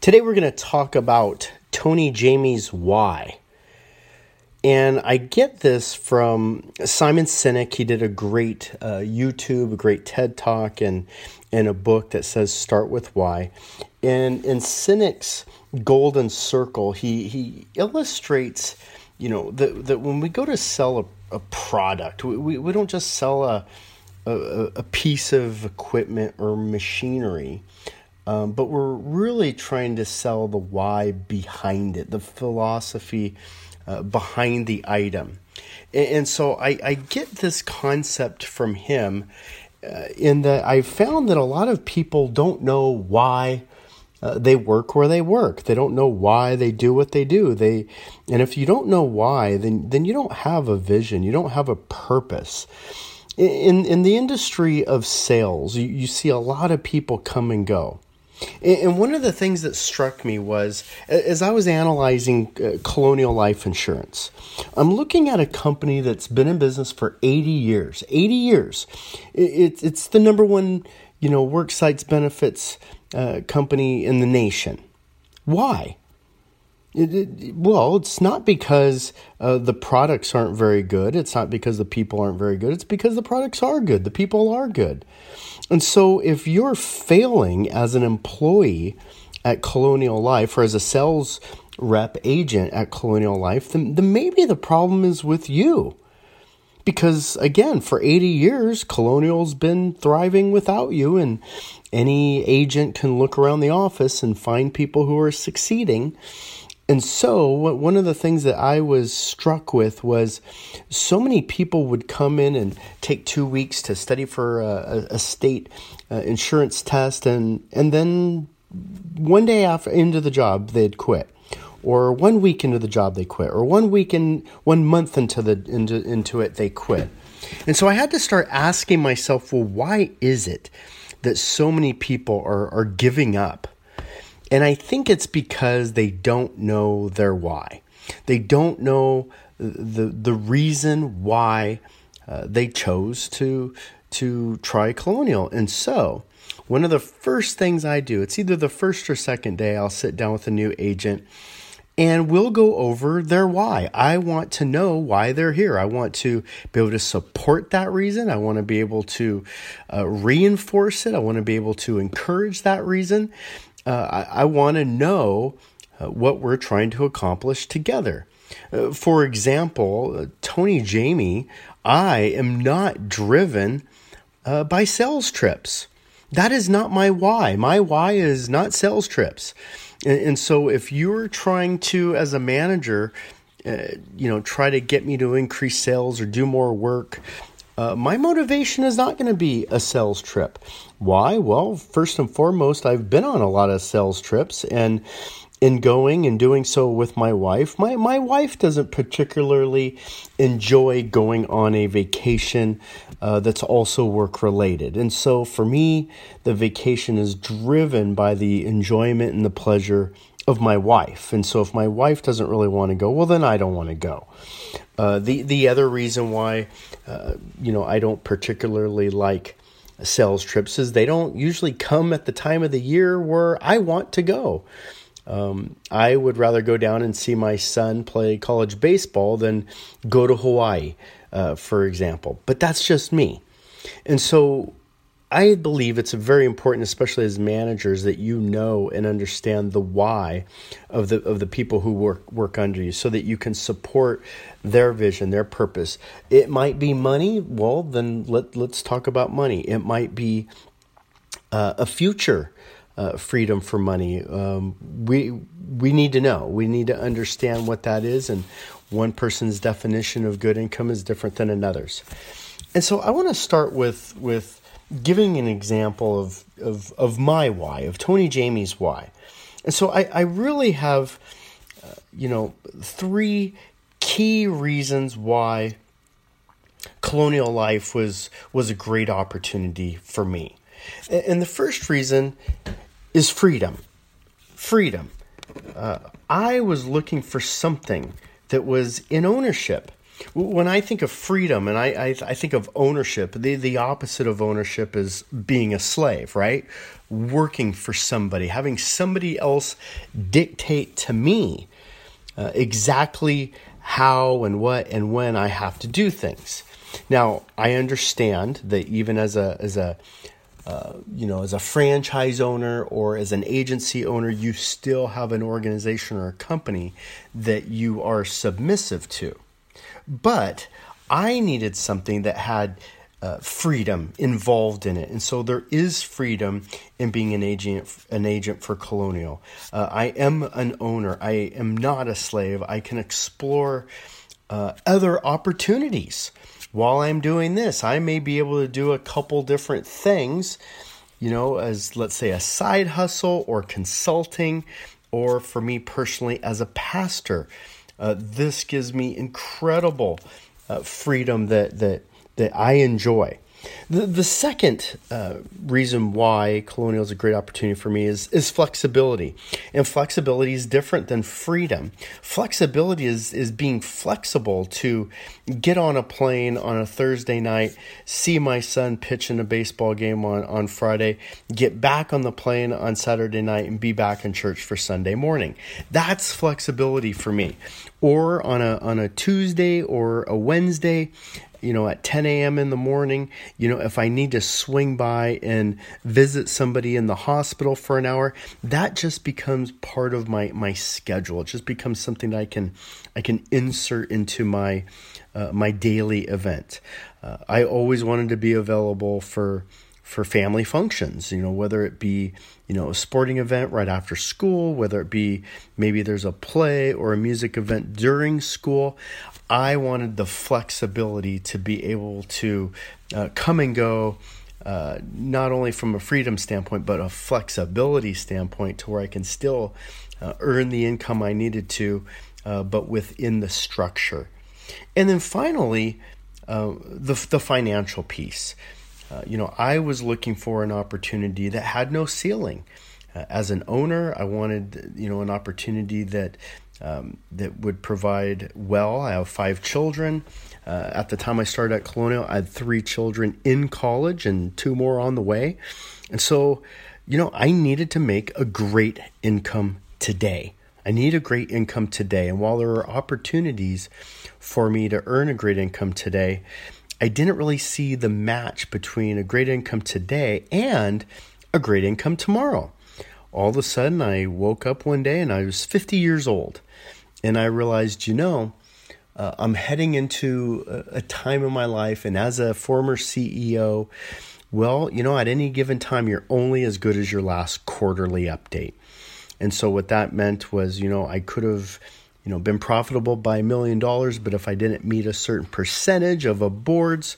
Today we're going to talk about Tony Jamie's why. And I get this from Simon Sinek. He did a great uh, YouTube, a great TED talk, and, and a book that says Start with Why. And in Sinek's Golden Circle, he, he illustrates, you know, that, that when we go to sell a, a product, we, we, we don't just sell a, a, a piece of equipment or machinery. Um, but we're really trying to sell the why behind it, the philosophy uh, behind the item. And, and so I, I, get this concept from him uh, in that I found that a lot of people don't know why. Uh, they work where they work. They don't know why they do what they do. They, and if you don't know why, then then you don't have a vision. You don't have a purpose. In in the industry of sales, you, you see a lot of people come and go. And one of the things that struck me was as I was analyzing uh, Colonial Life Insurance, I'm looking at a company that's been in business for 80 years. 80 years. It's the number one, you know, work sites benefits uh, company in the nation. Why? It, it, well, it's not because uh, the products aren't very good. It's not because the people aren't very good. It's because the products are good. The people are good. And so, if you're failing as an employee at Colonial Life or as a sales rep agent at Colonial Life, then, then maybe the problem is with you. Because again, for 80 years, Colonial's been thriving without you, and any agent can look around the office and find people who are succeeding and so, one of the things that I was struck with was so many people would come in and take two weeks to study for a, a state uh, insurance test, and and then one day after into the job they'd quit, or one week into the job they quit, or one week in one month into the into into it they quit. And so I had to start asking myself, well, why is it that so many people are are giving up? And I think it's because they don't know their why. They don't know the the reason why uh, they chose to to try colonial. And so, one of the first things I do, it's either the first or second day, I'll sit down with a new agent and we'll go over their why. I want to know why they're here. I want to be able to support that reason. I want to be able to uh, reinforce it. I want to be able to encourage that reason uh, I, I want to know uh, what we're trying to accomplish together. Uh, for example, uh, Tony Jamie, I am not driven uh, by sales trips. That is not my why. My why is not sales trips. And, and so if you're trying to, as a manager, uh, you know, try to get me to increase sales or do more work, uh, my motivation is not going to be a sales trip. Why? Well, first and foremost, I've been on a lot of sales trips and in going and doing so with my wife. My my wife doesn't particularly enjoy going on a vacation uh, that's also work related, and so for me, the vacation is driven by the enjoyment and the pleasure of my wife. And so if my wife doesn't really want to go, well, then I don't want to go. Uh, the the other reason why, uh, you know, I don't particularly like sales trips is they don't usually come at the time of the year where I want to go. Um, I would rather go down and see my son play college baseball than go to Hawaii, uh, for example. But that's just me. And so I believe it's very important, especially as managers, that you know and understand the why of the of the people who work work under you, so that you can support their vision, their purpose. It might be money. Well, then let let's talk about money. It might be uh, a future uh, freedom for money. Um, we we need to know. We need to understand what that is, and one person's definition of good income is different than another's. And so, I want to start with with giving an example of, of, of my why, of Tony Jamie's why. And so I, I really have, uh, you know, three key reasons why colonial life was was a great opportunity for me. And, the first reason is freedom. Freedom. Uh, I was looking for something that was in ownership. When I think of freedom and I, I, I, think of ownership, the, the opposite of ownership is being a slave, right? Working for somebody, having somebody else dictate to me uh, exactly how and what and when I have to do things. Now, I understand that even as a, as a, uh, you know, as a franchise owner or as an agency owner, you still have an organization or a company that you are submissive to. But I needed something that had uh, freedom involved in it, and so there is freedom in being an agent. An agent for Colonial. Uh, I am an owner. I am not a slave. I can explore uh, other opportunities while I'm doing this, I may be able to do a couple different things, you know, as let's say a side hustle or consulting, or for me personally as a pastor. Uh, this gives me incredible uh, freedom that that that I enjoy. The, the second uh, reason why Colonial is a great opportunity for me is, is flexibility. And flexibility is different than freedom. Flexibility is, is being flexible to get on a plane on a Thursday night, see my son pitch in a baseball game on, on Friday, get back on the plane on Saturday night, and be back in church for Sunday morning. That's flexibility for me. Or on a, on a Tuesday or a Wednesday, you know, at 10 a.m. in the morning, you know, if I need to swing by and visit somebody in the hospital for an hour, that just becomes part of my my schedule. It just becomes something that I can I can insert into my uh, my daily event. Uh, I always wanted to be available for for family functions, you know, whether it be, you know, a sporting event right after school, whether it be maybe there's a play or a music event during school. I wanted the flexibility to be able to uh, come and go, uh, not only from a freedom standpoint, but a flexibility standpoint to where I can still uh, earn the income I needed to, uh, but within the structure. And then finally, uh, the, the financial piece. Uh, you know, I was looking for an opportunity that had no ceiling. Uh, as an owner, I wanted, you know, an opportunity that um, that would provide well. I have five children. Uh, at the time I started at Colonial, I had three children in college and two more on the way. And so, you know, I needed to make a great income today. I need a great income today. And while there are opportunities for me to earn a great income today, I didn't really see the match between a great income today and a great income tomorrow. All of a sudden, I woke up one day and I was 50 years old. And I realized, you know, uh, I'm heading into a, a time in my life, and as a former CEO, well, you know, at any given time, you're only as good as your last quarterly update. And so, what that meant was, you know, I could have you know been profitable by a million dollars but if i didn't meet a certain percentage of a board's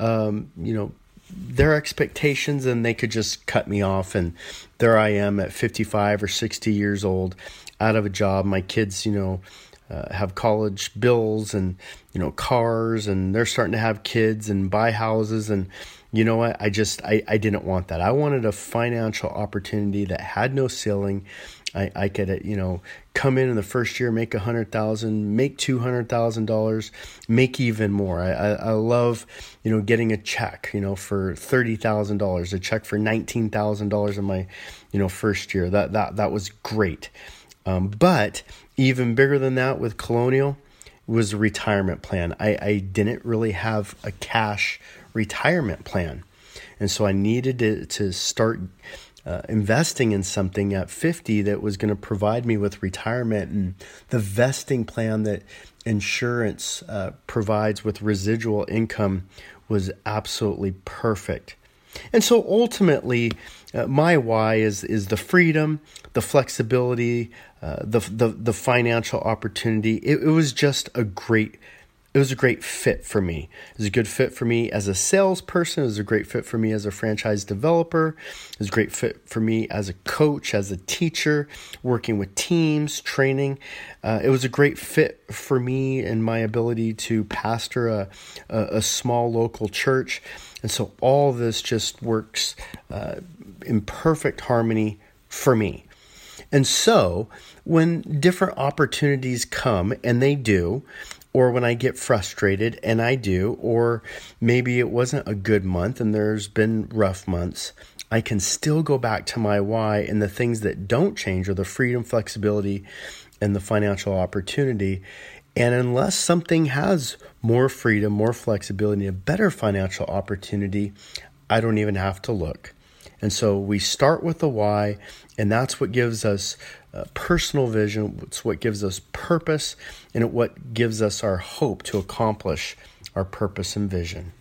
um, you know their expectations and they could just cut me off. And there i am at 55 or 60 years old out of a job. My kids you know uh, have college bills and you know cars and they're starting to have kids and buy houses. And you know what i just I, I didn't want that i wanted a financial opportunity that had no ceiling I, I could, you know, come in in the first year, make a hundred thousand, make two hundred thousand dollars, make even more. I, I, I, love, you know, getting a check, you know, for thirty thousand dollars, a check for nineteen thousand dollars in my, you know, first year. That that that was great. Um, but even bigger than that with Colonial was a retirement plan. I, I didn't really have a cash retirement plan, and so I needed to to start uh, investing in something at 50 that was going to provide me with retirement and the vesting plan that insurance uh, provides with residual income was absolutely perfect. And so ultimately, uh, my why is is the freedom, the flexibility, uh, the, the the financial opportunity. It, it was just a great it was a great fit for me. It was a good fit for me as a salesperson. It was a great fit for me as a franchise developer. It was a great fit for me as a coach, as a teacher, working with teams, training. Uh, it was a great fit for me and my ability to pastor a, a, a small local church. And so all this just works uh, in perfect harmony for me. And so, when different opportunities come, and they do, or when I get frustrated, and I do, or maybe it wasn't a good month and there's been rough months, I can still go back to my why, and the things that don't change are the freedom, flexibility, and the financial opportunity. And unless something has more freedom, more flexibility, a better financial opportunity, I don't even have to look. And so we start with the why, and that's what gives us uh, personal vision. It's what gives us purpose, and it what gives us our hope to accomplish our purpose and vision.